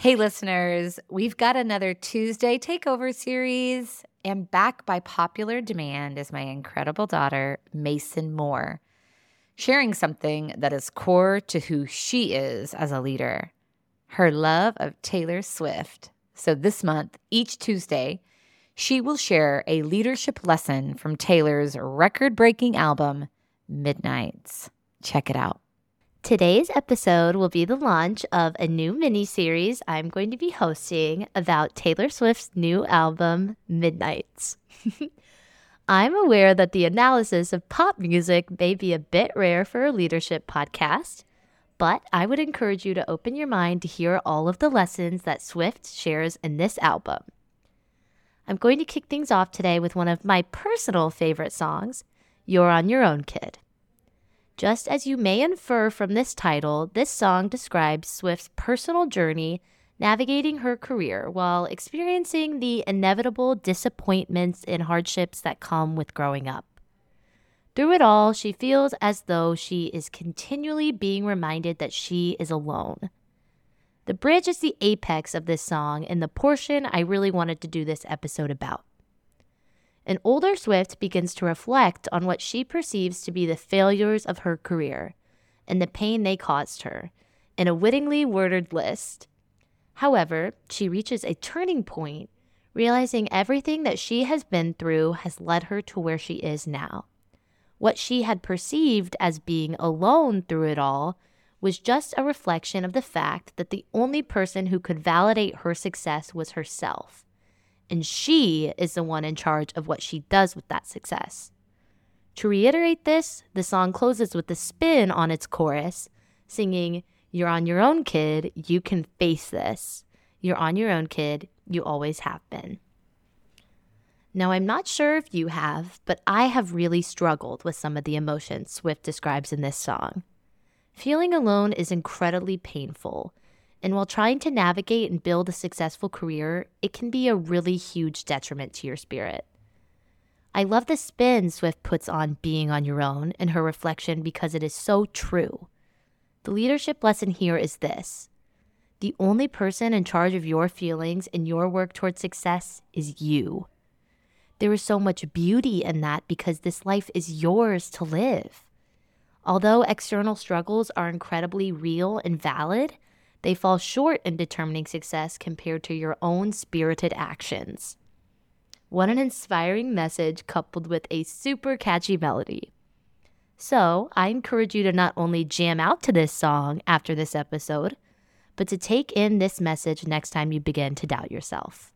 Hey, listeners, we've got another Tuesday Takeover series, and back by popular demand is my incredible daughter, Mason Moore, sharing something that is core to who she is as a leader her love of Taylor Swift. So, this month, each Tuesday, she will share a leadership lesson from Taylor's record breaking album, Midnights. Check it out. Today's episode will be the launch of a new mini series I'm going to be hosting about Taylor Swift's new album, Midnights. I'm aware that the analysis of pop music may be a bit rare for a leadership podcast, but I would encourage you to open your mind to hear all of the lessons that Swift shares in this album. I'm going to kick things off today with one of my personal favorite songs, You're on Your Own Kid. Just as you may infer from this title, this song describes Swift's personal journey navigating her career while experiencing the inevitable disappointments and hardships that come with growing up. Through it all, she feels as though she is continually being reminded that she is alone. The bridge is the apex of this song and the portion I really wanted to do this episode about. An older Swift begins to reflect on what she perceives to be the failures of her career and the pain they caused her in a wittingly worded list. However, she reaches a turning point, realizing everything that she has been through has led her to where she is now. What she had perceived as being alone through it all was just a reflection of the fact that the only person who could validate her success was herself and she is the one in charge of what she does with that success. To reiterate this, the song closes with a spin on its chorus, singing, You're on your own, kid, you can face this. You're on your own, kid, you always have been. Now, I'm not sure if you have, but I have really struggled with some of the emotions Swift describes in this song. Feeling alone is incredibly painful, and while trying to navigate and build a successful career, it can be a really huge detriment to your spirit. I love the spin Swift puts on being on your own and her reflection because it is so true. The leadership lesson here is this the only person in charge of your feelings and your work towards success is you. There is so much beauty in that because this life is yours to live. Although external struggles are incredibly real and valid, they fall short in determining success compared to your own spirited actions. What an inspiring message coupled with a super catchy melody. So, I encourage you to not only jam out to this song after this episode, but to take in this message next time you begin to doubt yourself.